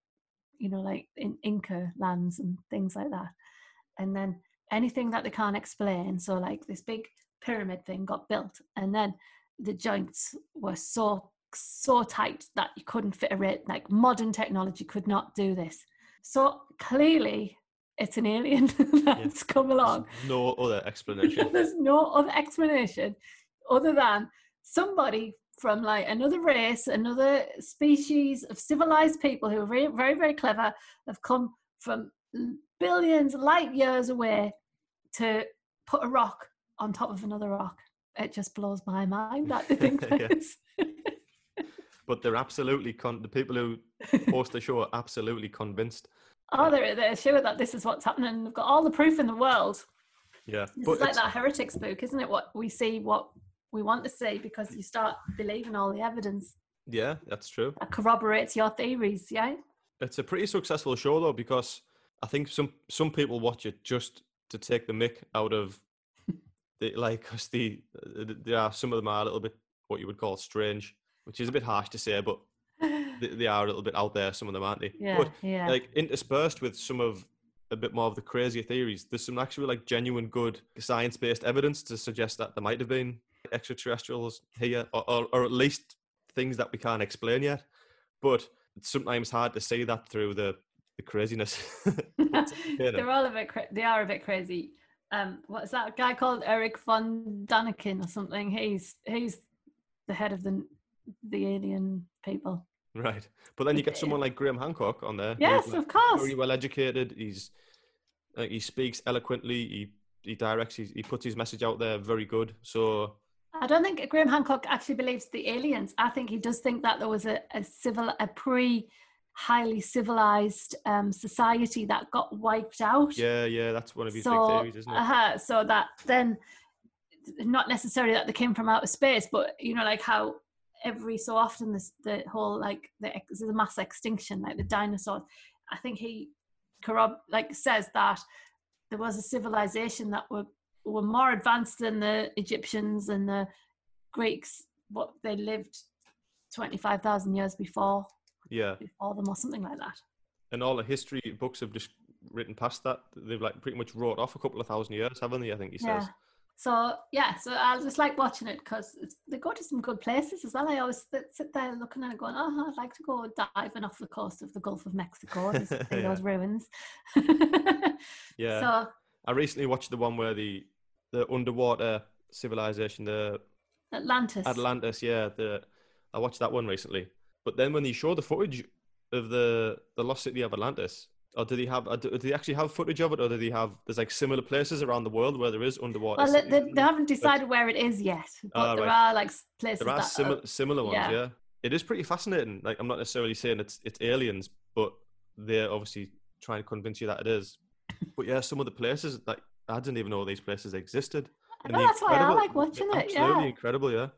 you know, like in Inca lands and things like that, and then anything that they can't explain. So, like this big pyramid thing got built, and then the joints were so so tight that you couldn't fit a rate. Like modern technology could not do this. So clearly, it's an alien that's yeah. come along. There's no other explanation. There's no other explanation other than somebody from like another race, another species of civilized people who are very, very, very clever, have come from billions light years away to put a rock on top of another rock. It just blows my mind that they think this. but they're absolutely con- the people who host the show are absolutely convinced. Oh, they're they're sure that this is what's happening. They've got all the proof in the world. Yeah, it's like that heretics book, isn't it? What we see, what we want to see, because you start believing all the evidence. Yeah, that's true. That corroborates your theories. Yeah. It's a pretty successful show though, because I think some some people watch it just to take the mick out of the like because the there are some of them are a little bit what you would call strange, which is a bit harsh to say, but they, they are a little bit out there. Some of them aren't they? Yeah, but, yeah. Like interspersed with some of a bit more of the crazier theories, there's some actually like genuine good science based evidence to suggest that there might have been extraterrestrials here, or, or, or at least things that we can't explain yet. But it's sometimes hard to see that through the the craziness. They're all a bit. Cra- they are a bit crazy. Um, what's that guy called? Eric von Daniken or something. He's he's the head of the the alien people. Right, but then you get someone like Graham Hancock on there. Yes, like of course. Very well educated. He's uh, he speaks eloquently. He he directs. He, he puts his message out there. Very good. So I don't think Graham Hancock actually believes the aliens. I think he does think that there was a, a civil a pre highly civilized um, society that got wiped out. Yeah, yeah, that's one of his so, big theories, isn't it? Uh-huh, so that then, not necessarily that they came from outer space, but you know, like how every so often this the whole like the, the mass extinction, like the dinosaurs. I think he corrob like says that there was a civilization that were were more advanced than the Egyptians and the Greeks. What they lived twenty five thousand years before yeah before them or something like that and all the history books have just written past that they've like pretty much wrote off a couple of thousand years haven't they i think he says yeah. so yeah so i just like watching it because they go to some good places as well i always sit there looking at it going oh i'd like to go diving off the coast of the gulf of mexico and see yeah. those ruins yeah so i recently watched the one where the the underwater civilization the atlantis atlantis yeah the i watched that one recently but then when they show the footage of the the lost city of Atlantis, or do they have? Do they actually have footage of it, or do they have? There's like similar places around the world where there is underwater. Well, they, they, haven't decided where it is yet, but uh, there right. are like places. There are similar similar ones. Yeah. yeah, it is pretty fascinating. Like I'm not necessarily saying it's it's aliens, but they're obviously trying to convince you that it is. But yeah, some of the places like I didn't even know these places existed. And well, that's why I like watching it. Absolutely yeah. incredible. Yeah.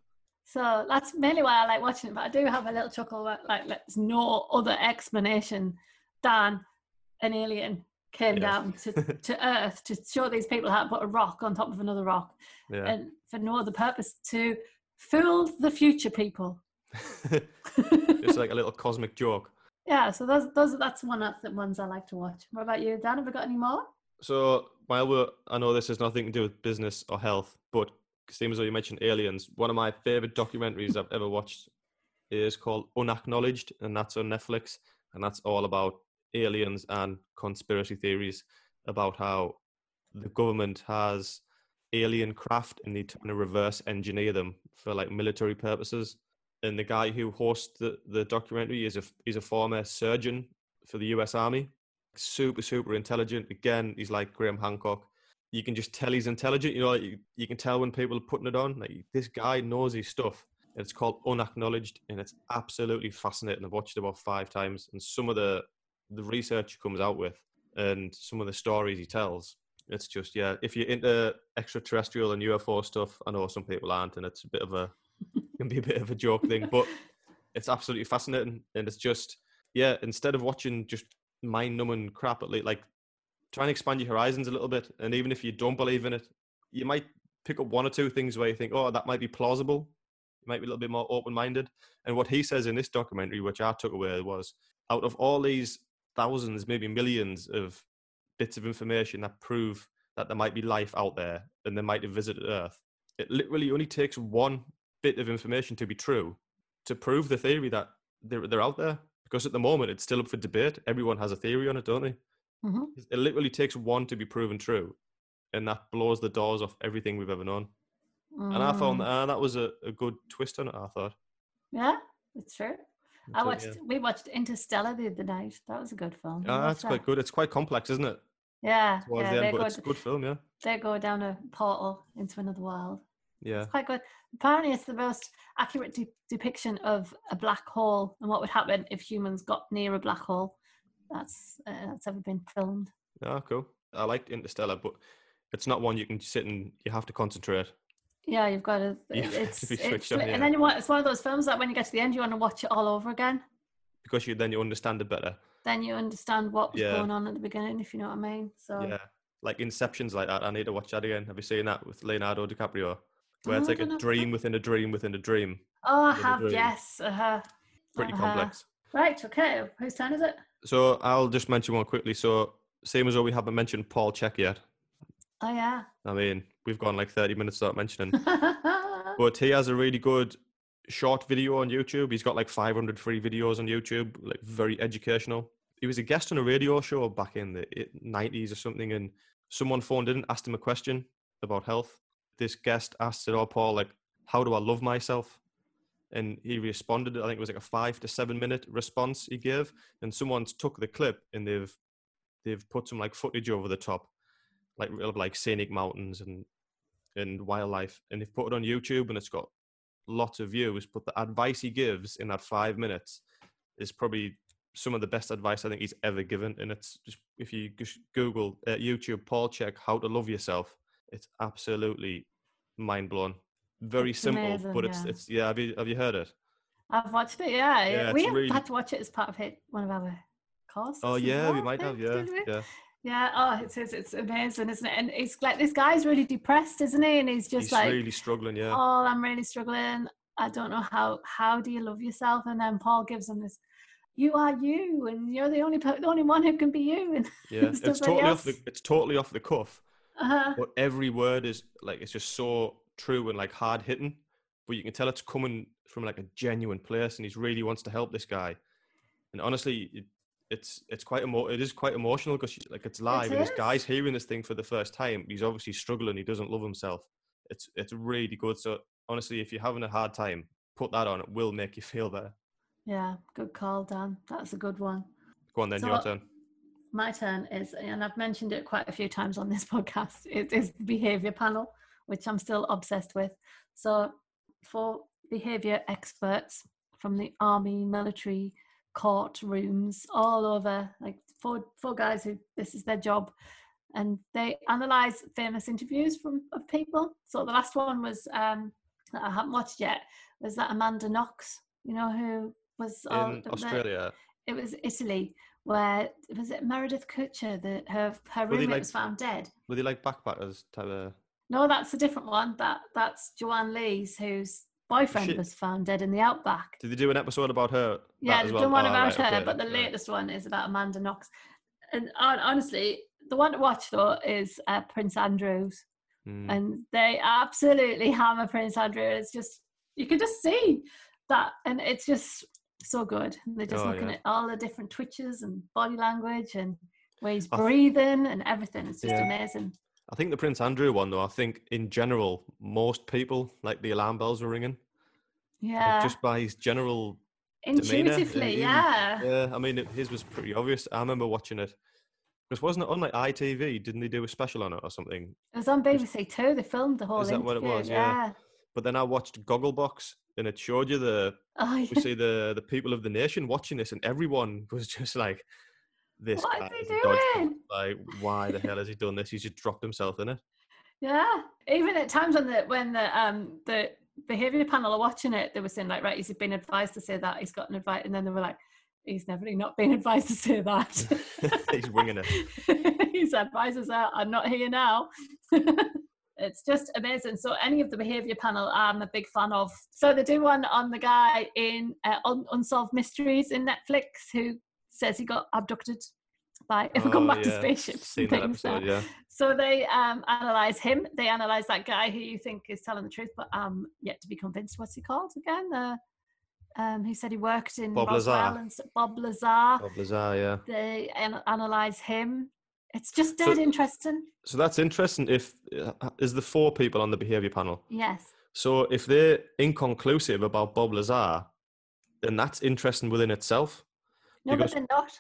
So that's mainly why I like watching it. But I do have a little chuckle like, there's no other explanation than an alien came yeah. down to, to Earth to show these people how to put a rock on top of another rock, yeah. and for no other purpose to fool the future people. Just like a little cosmic joke. Yeah, so those those that's one of the ones I like to watch. What about you, Dan? Have we got any more? So while we're, I know this has nothing to do with business or health, but same as you mentioned aliens, one of my favorite documentaries I've ever watched is called Unacknowledged, and that's on Netflix, and that's all about aliens and conspiracy theories about how the government has alien craft and they're trying to reverse engineer them for like military purposes. And the guy who hosts the, the documentary is a he's a former surgeon for the US Army. Super, super intelligent. Again, he's like Graham Hancock you can just tell he's intelligent. You know, you, you can tell when people are putting it on. Like this guy knows his stuff. It's called Unacknowledged, and it's absolutely fascinating. I've watched it about five times, and some of the the research he comes out with, and some of the stories he tells. It's just yeah. If you're into extraterrestrial and UFO stuff, I know some people aren't, and it's a bit of a can be a bit of a joke thing, but it's absolutely fascinating, and it's just yeah. Instead of watching just mind numbing crap, at least like try and expand your horizons a little bit. And even if you don't believe in it, you might pick up one or two things where you think, oh, that might be plausible. You might be a little bit more open minded. And what he says in this documentary, which I took away, was out of all these thousands, maybe millions of bits of information that prove that there might be life out there and they might have visited Earth, it literally only takes one bit of information to be true to prove the theory that they're they're out there. Because at the moment it's still up for debate. Everyone has a theory on it, don't they? hmm It literally takes one to be proven true, and that blows the doors off everything we've ever known. And I found Mm. uh, that was a, a good twist on it. I thought. Yeah, it's true. I So, watched. yeah. We watched Interstellar the other night. That was a good film. Ah, watched that's quite that? good. It's quite complex, isn't it? Yeah, yeah. the end, go, it's a good film. Yeah. they go down a portal into another world. Yeah. It's quite good. Apparently, it's the most accurate de- depiction of a black hole and what would happen if humans got near a black hole. That's uh, that's ever been filmed. Ah, cool. I liked Interstellar, but it's not one you can sit and you have to concentrate. Yeah, you've got to. You have to It's, it's on, and then you want. It's one of those films that when you get to the end, you want to watch it all over again. because you then you understand it better. Then you understand what was Yeah. going on at the beginning, if you know what I mean. So Yeah, like Inception's like that. I need to watch that again. Have you seen that with Leonardo DiCaprio, where it's Oh, like a know. dream within a dream within a dream? Oh, I have, yes. Uh-huh. Pretty Uh-huh. complex. Right, okay. Whose turn is it? So I'll just mention one quickly. So same as though we haven't mentioned Paul Chek yet. Oh, yeah. I mean, we've gone like 30 minutes without mentioning. but he has a really good short video on YouTube. He's got like 500 free videos on YouTube, like very educational. He was a guest on a radio show back in the 90s or something, and someone phoned in, and asked him a question about health. This guest asked it, "Oh, Paul, like, how do I love myself?" And he responded. I think it was like a five to seven minute response he gave, and someone's took the clip and they've they've put some like footage over the top, like real like scenic mountains and and wildlife, and they've put it on YouTube, and it's got lots of views. But the advice he gives in that five minutes is probably some of the best advice I think he's ever given. And it's just if you just Google uh, YouTube Paul Chek how to love yourself, it's absolutely mind blowing. Very It's simple, amazing, but it's yeah. it's yeah. Have you have you heard it? I've watched it, yeah. Yeah, we really- had to watch it as part of it, one of our courses. Oh yeah, we might have. Yeah, yeah. Yeah, oh, it's, it's, it's amazing, isn't it? And it's like this guy's really depressed, isn't he? And he's just He's like, really struggling. Yeah, oh, I'm really struggling. I don't know how. How do you love yourself? And then Paul gives him this, you are you, and you're the only the only one who can be you. And yeah. It's totally off the it's totally off the cuff. Uh, but every word is like it's just so true and like hard hitting but you can tell it's coming from like a genuine place and he really wants to help this guy. And honestly it, it's it's quite emo- it is quite emotional because like it's live and this guy's hearing this thing for the first time he's obviously struggling he doesn't love himself. It's it's really good so honestly if you're having a hard time put that on it will make you feel better. Yeah, good call, Dan. That's a good one. go on then So- your turn My turn is, and I've mentioned it quite a few times on this podcast, it is the behavior panel, which I'm still obsessed with. So, for behavior experts from the army, military, courtrooms, all over, like four, four guys who this is their job, and they analyze famous interviews from of people. So, the last one was, um, that I haven't watched yet, was that Amanda Knox, you know, who was in australia it was Italy where was it Meredith Kercher that her her roommate like- was found dead. were they like backpackers type of No, that's a different one. That that's Joanne Lees whose boyfriend Shit. was found dead in the outback. did they do an episode about her Yeah, they've well? done one Oh, about right, her, okay, but the right. latest one is about Amanda Knox. And hon- honestly, the one to watch though is uh, Prince Andrews, Mm. and they absolutely hammer Prince Andrew. It's just you can just see that, and it's just so good. They're just Oh, looking yeah. at all the different twitches and body language and ways th- breathing and everything. It's just Yeah. amazing. I think the Prince Andrew one, though, I think in general, most people like the alarm bells were ringing like, Yeah, just by his general. intuitively, yeah. Yeah, I mean, it, his was pretty obvious. I remember watching it because wasn't it on like ITV? Didn't they do a special on it or something? It was on BBC Two. They filmed the whole Is that interview. what it was? Yeah. But then I watched Gogglebox, and it showed you the Oh, we yeah. see the the people of the nation watching this, and everyone was just like, "This What is guy he is doing? Like, why the hell has he done this? He's just dropped himself in it." Yeah, even at times when the when the um the behavior panel are watching it, they were saying like, right, he's been advised to say that, he's got an advice, and then they were like, he's never not been advised to say that. He's winging it. His advisors are, I'm not here now. It's just amazing. So any of the behavior panel, I'm a big fan of. So they do one on the guy in uh, Unsolved Mysteries in Netflix who says he got abducted by. If we come back to spaceships and things. episode, yeah. So they um, analyze him. They analyze that guy who you think is telling the truth, but um, yet to be convinced. What's he called again? Uh, Um, he said he worked in Bob Roswell Lazar. and Bob Lazar. Bob Lazar, yeah. They an- analyze him. It's just So- dead interesting. So that's interesting. If uh, is the four people on the behavior panel. Yes. So if they're inconclusive about Bob Lazar, then that's interesting within itself. No, Because- but they're not.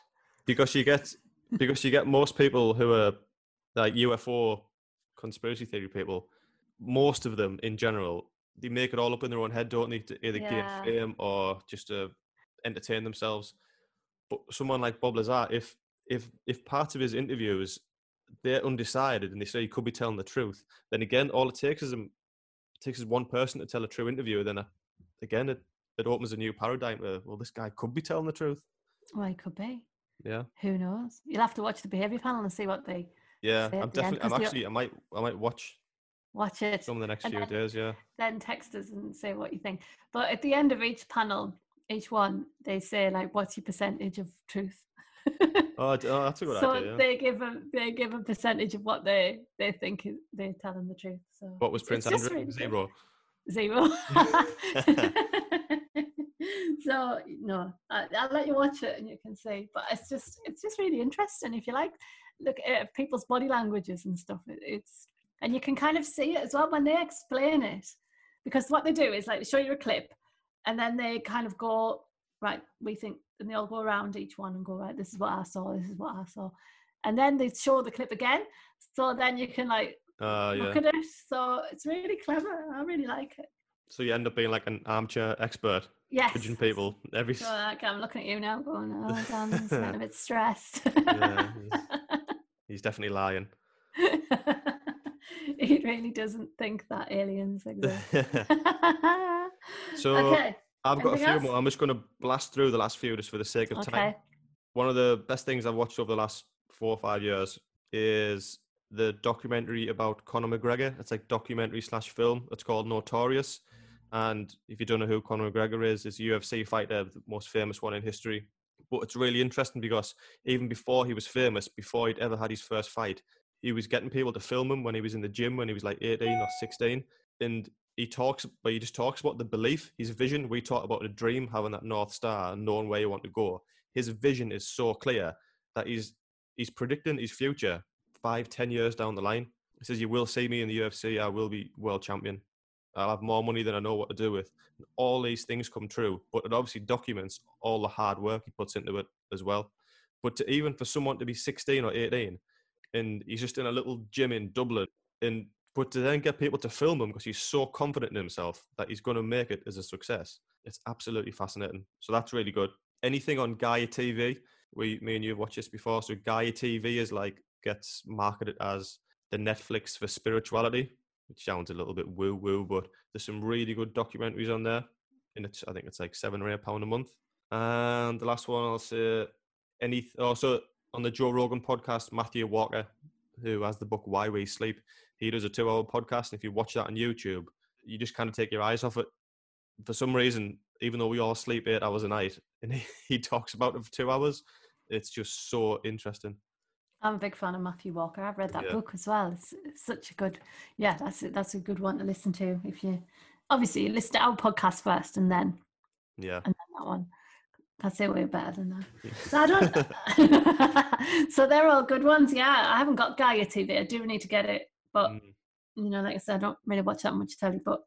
because you get because you get most people who are like UFO conspiracy theory people. Most of them, in general, they make it all up in their own head, don't they? To either Yeah. gain fame or just to entertain themselves. But someone like Bob Lazar, if if if part of his interviews they're undecided and they say he could be telling the truth, then again, all it takes is him takes is one person to tell a true interview. Then uh, again, it it opens a new paradigm. Where, well, this guy could be telling the truth. Well, he could be. Yeah. Who knows? You'll have to watch the behavior panel and see what they Yeah, I'm definitely. I'm actually. I might. I might watch watch it. some of the next And few then- days. Yeah. then text us and say what you think. But at the end of each panel, each one, they say like, "What's your percentage of truth?" Oh, oh, that's a good so idea. yeah. they give a they give a percentage of what they they think is, they're telling the truth. So What was Prince Andrew? really. Zero. Zero. so no, I, I'll let you watch it and you can see. But it's just it's just really interesting if you like look at uh, people's body languages and stuff. It, it's and you can kind of see it as well when they explain it, because what they do is like they show you a clip, and then they kind of go right. We think, and they all go around each one and go right. This is what I saw. This is what I saw, and then they show the clip again. So then you can like Uh, yeah. look at it. So it's really clever. I really like it. So you end up being like an armchair expert, Yes. judging people every. So like, I'm looking at you now, going, "Oh, getting a bit stressed." Yeah, He's definitely lying. he really doesn't think that aliens exist. So, okay, I've got a few else? more. I'm just going to blast through the last few just for the sake of time. okay, One of the best things I've watched over the last four or five years is the documentary about Conor McGregor. It's like documentary slash film. It's called Notorious. And if you don't know who Conor McGregor is, is a UFC fighter, the most famous one in history. But it's really interesting because even before he was famous, before he'd ever had his first fight, he was getting people to film him when he was in the gym when he was like 18 or 16. And he talks, but he just talks about the belief, his vision. We talk about the dream, having that North Star and knowing where you want to go. His vision is so clear that he's he's predicting his future five, ten years down the line. He says, "You will see me in the UFC. I will be world champion. I'll have more money than I know what to do with." All these things come true, but it obviously documents all the hard work he puts into it as well. But to, even for someone to be 16 or 18, and he's just in a little gym in Dublin, and but to then get people to film him because he's so confident in himself that he's going to make it as a success, it's absolutely fascinating. So that's really good. Anything on Gaia TV? We, me and you have watched this before. So Gaia TV is like gets marketed as the Netflix for spirituality, which sounds a little bit woo woo, but there's some really good documentaries on there, and it's I think it's like seven or eight pound a month. And the last one I'll say, any also oh, on the Joe Rogan podcast, Matthew Walker, who has the book Why We Sleep, he does a two-hour podcast, and if you watch that on YouTube, you just kind of take your eyes off it. For some reason, even though we all sleep eight hours a night, and he, he talks about it for two hours, it's just so interesting. I'm a big fan of Matthew Walker. I've read that Yeah. book as well. It's, it's such a good, yeah, that's a, that's a good one to listen to. If you obviously you listen to our podcast first and then Yeah. and then that one. That's it way better than that. So I don't. so they're all good ones. Yeah, I haven't got Gaia TV. I do need to get it, but Mm. you know, like I said, I don't really watch that much telly. But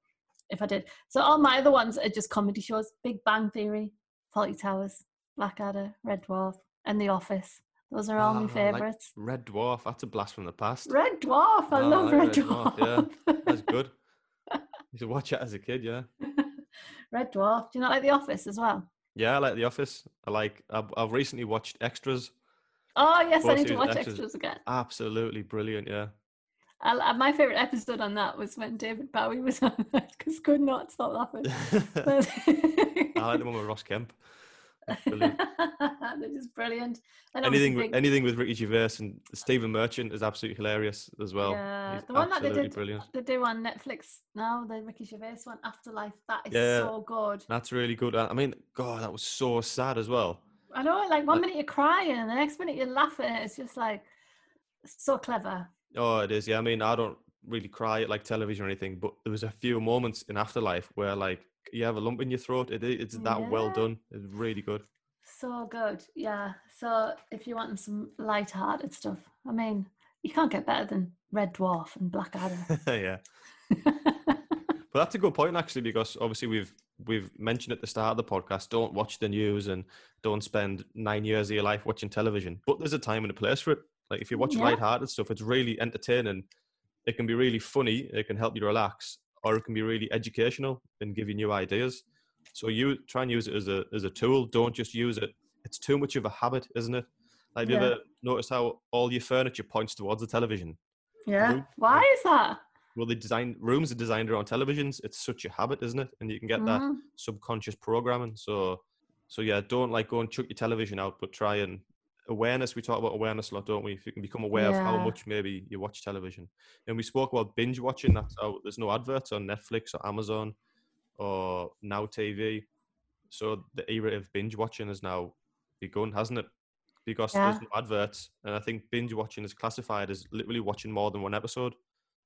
if I did, so all my other ones are just comedy shows: Big Bang Theory, Fawlty Towers, Blackadder, Red Dwarf, and The Office. Those are all Ah, my like favourites. Red Dwarf, that's a blast from the past. Red Dwarf, I Ah, love I like Red Red Dwarf, Dwarf. yeah. That's good. You should watch it as a kid, yeah. Red Dwarf. Do you not like The Office as well? Yeah, I like The Office. I like. I've, I've recently watched Extras. Oh yes, I need to watch extras. extras again. Absolutely brilliant. Yeah. I, my favorite episode on that was when David Bowie was on that because could not stop laughing. I like the one with Ross Kemp. Brilliant. They're just brilliant. And anything, obviously with, big- anything with Ricky Gervais and Stephen Merchant is absolutely hilarious as well. yeah, He's the one that they did, brilliant. they do on Netflix now, the Ricky Gervais one, Afterlife. That is Yeah. so good. That's really good. I mean, God, that was so sad as well. I know, like one Like- minute you're crying, and the next minute you're laughing. It's just like so clever. Oh, it is. Yeah, I mean, I don't really cry at like television or anything, but there was a few moments in Afterlife where like you have a lump in your throat. It, it's oh, that well done. It's really good. So good. Yeah. So if you want some light-hearted stuff, I mean, you can't get better than Red Dwarf and Blackadder. yeah. But that's a good point actually, because obviously we've we've mentioned at the start of the podcast, don't watch the news and don't spend nine years of your life watching television. But there's a time and a place for it. Like if you watch Yeah. light-hearted stuff, it's really entertaining. It can be really funny. It can help you relax, or it can be really educational and give you new ideas. So you try and use it as a as a tool. Don't just use it. It's too much of a habit, isn't it? Like, have you ever noticed how all your furniture points towards the television? yeah. Nope. Why is that? well the design rooms are designed around televisions it's such a habit isn't it and you can get that Mhm. subconscious programming so so yeah don't like go and chuck your television out but try and awareness we talk about awareness a lot don't we? If you can become aware of how much maybe you watch television. And we spoke about binge watching that's how there's no adverts on netflix or amazon or now tv so the era of binge watching has now begun hasn't it? Because there's no adverts and i think binge watching is classified as literally watching more than one episode.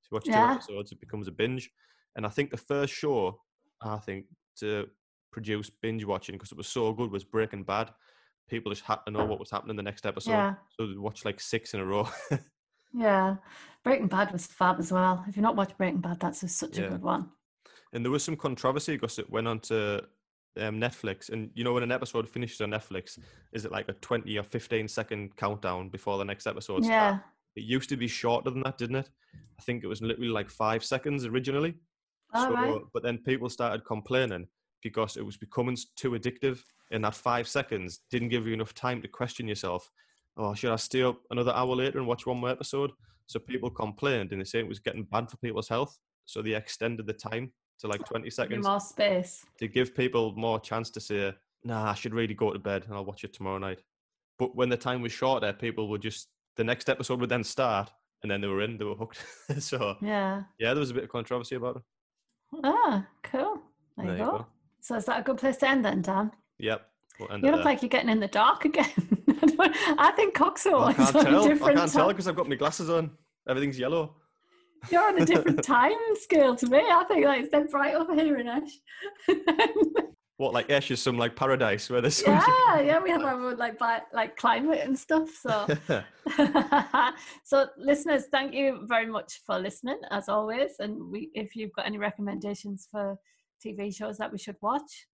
So you watch two episodes, it becomes a binge. And I think the first show, I think, to produce binge watching because it was so good was Breaking Bad. People just had to know what was happening the next episode, Yeah. so they watch like six in a row. Yeah. Breaking Bad was fab as well. If you're not watched Breaking Bad, that's just such Yeah. a good one. and there was some controversy because it went on to um, Netflix. And you know, when an episode finishes on Netflix, is it like a twenty or fifteen second countdown before the next episode? Yeah. starts? It used to be shorter than that, didn't it? I think it was literally like five seconds originally. All so, right. but then people started complaining because it was becoming too addictive, and that five seconds didn't give you enough time to question yourself. Oh, should I stay up another hour later and watch one more episode? So people complained, and they say it was getting bad for people's health. So they extended the time to like 20 seconds more space. to give people more chance to say, "Nah, I should really go to bed, and I'll watch it tomorrow night." But when the time was shorter, people would just the next episode would then start, and then they were in, they were hooked. so Yeah. yeah, there was a bit of controversy about it. Ah, cool. There, you go. So is that a good place to end then, Dan? Yep. We'll You look there. like you're getting in the dark again. I I think Coxo I is can't on a tell. I can't tell because I've got my glasses on. Everything's yellow. You're on a different time scale to me. I think like it's dead bright over here in Ash. What, like Ash is some like paradise where there's yeah, yeah, we have our own like bi- like climate and stuff. So, so listeners, thank you very much for listening as always. And we, if you've got any recommendations for TV shows that we should watch,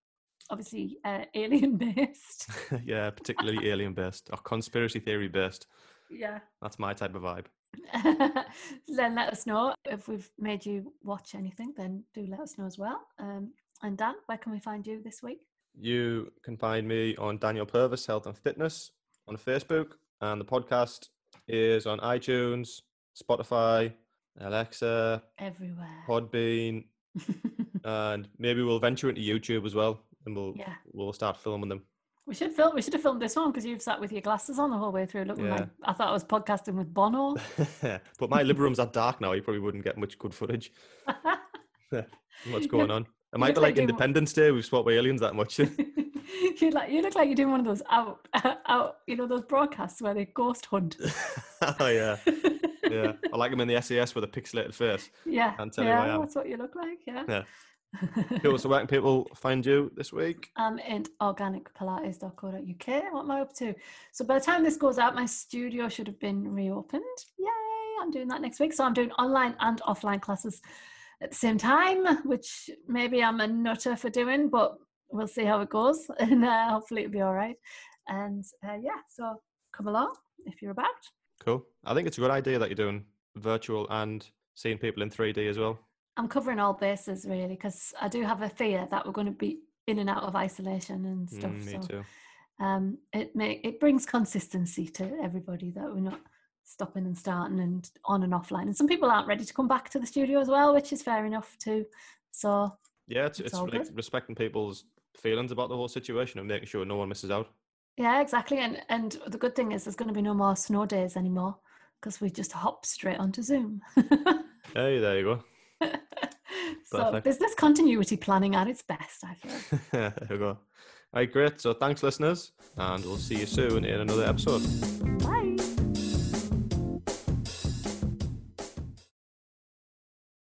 obviously uh, alien based. yeah, particularly alien based or conspiracy theory based. yeah. That's my type of vibe. then let us know if we've made you watch anything. Then do let us know as well. Um, and Dan, where can we find you this week? You can find me on Daniel Purvis Health and Fitness on Facebook, and the podcast is on iTunes, Spotify, Alexa, Everywhere. Podbean, and maybe we'll venture into YouTube as well, and we'll yeah. we'll start filming them. We should film. We should have filmed this one because you've sat with your glasses on the whole way through, looking Yeah. like I thought I was podcasting with Bono. but my living room's that dark now. You probably wouldn't get much good footage. What's going on? It might be like like Independence Day. We've swapped aliens that much. you like you look like you're doing one of those out out you know those broadcasts where they ghost hunt. oh yeah, yeah. I like them in the SES with a pixelated face. yeah, Can't tell you who yeah, that's what you look like. Yeah. Yeah. Cool. So where can people find you this week? I'm in organicpilates.co.uk. What am I up to? So by the time this goes out, my studio should have been reopened. Yay! I'm doing that next week. So I'm doing online and offline classes at the same time, which maybe I'm a nutter for doing, but we'll see how it goes, and uh, hopefully it'll be all right. And uh, yeah, so come along if you're about. Cool. I think it's a good idea that you're doing virtual and seeing people in 3D as well. I'm covering all bases really because I do have a fear that we're going to be in and out of isolation and stuff. Mm, me so too. um, it may it brings consistency to everybody that we're not stopping and starting and on and offline. And some people aren't ready to come back to the studio as well, which is fair enough too. So Yeah, it's, It's it's good. respecting people's feelings about the whole situation and making sure no one misses out. yeah, exactly. And and the good thing is there's going to be no more snow days anymore because we just hop straight onto Zoom. Hey, there you go. so business continuity planning at its best, I feel. there you go. All right, great. So thanks, listeners, and we'll see you soon in another episode.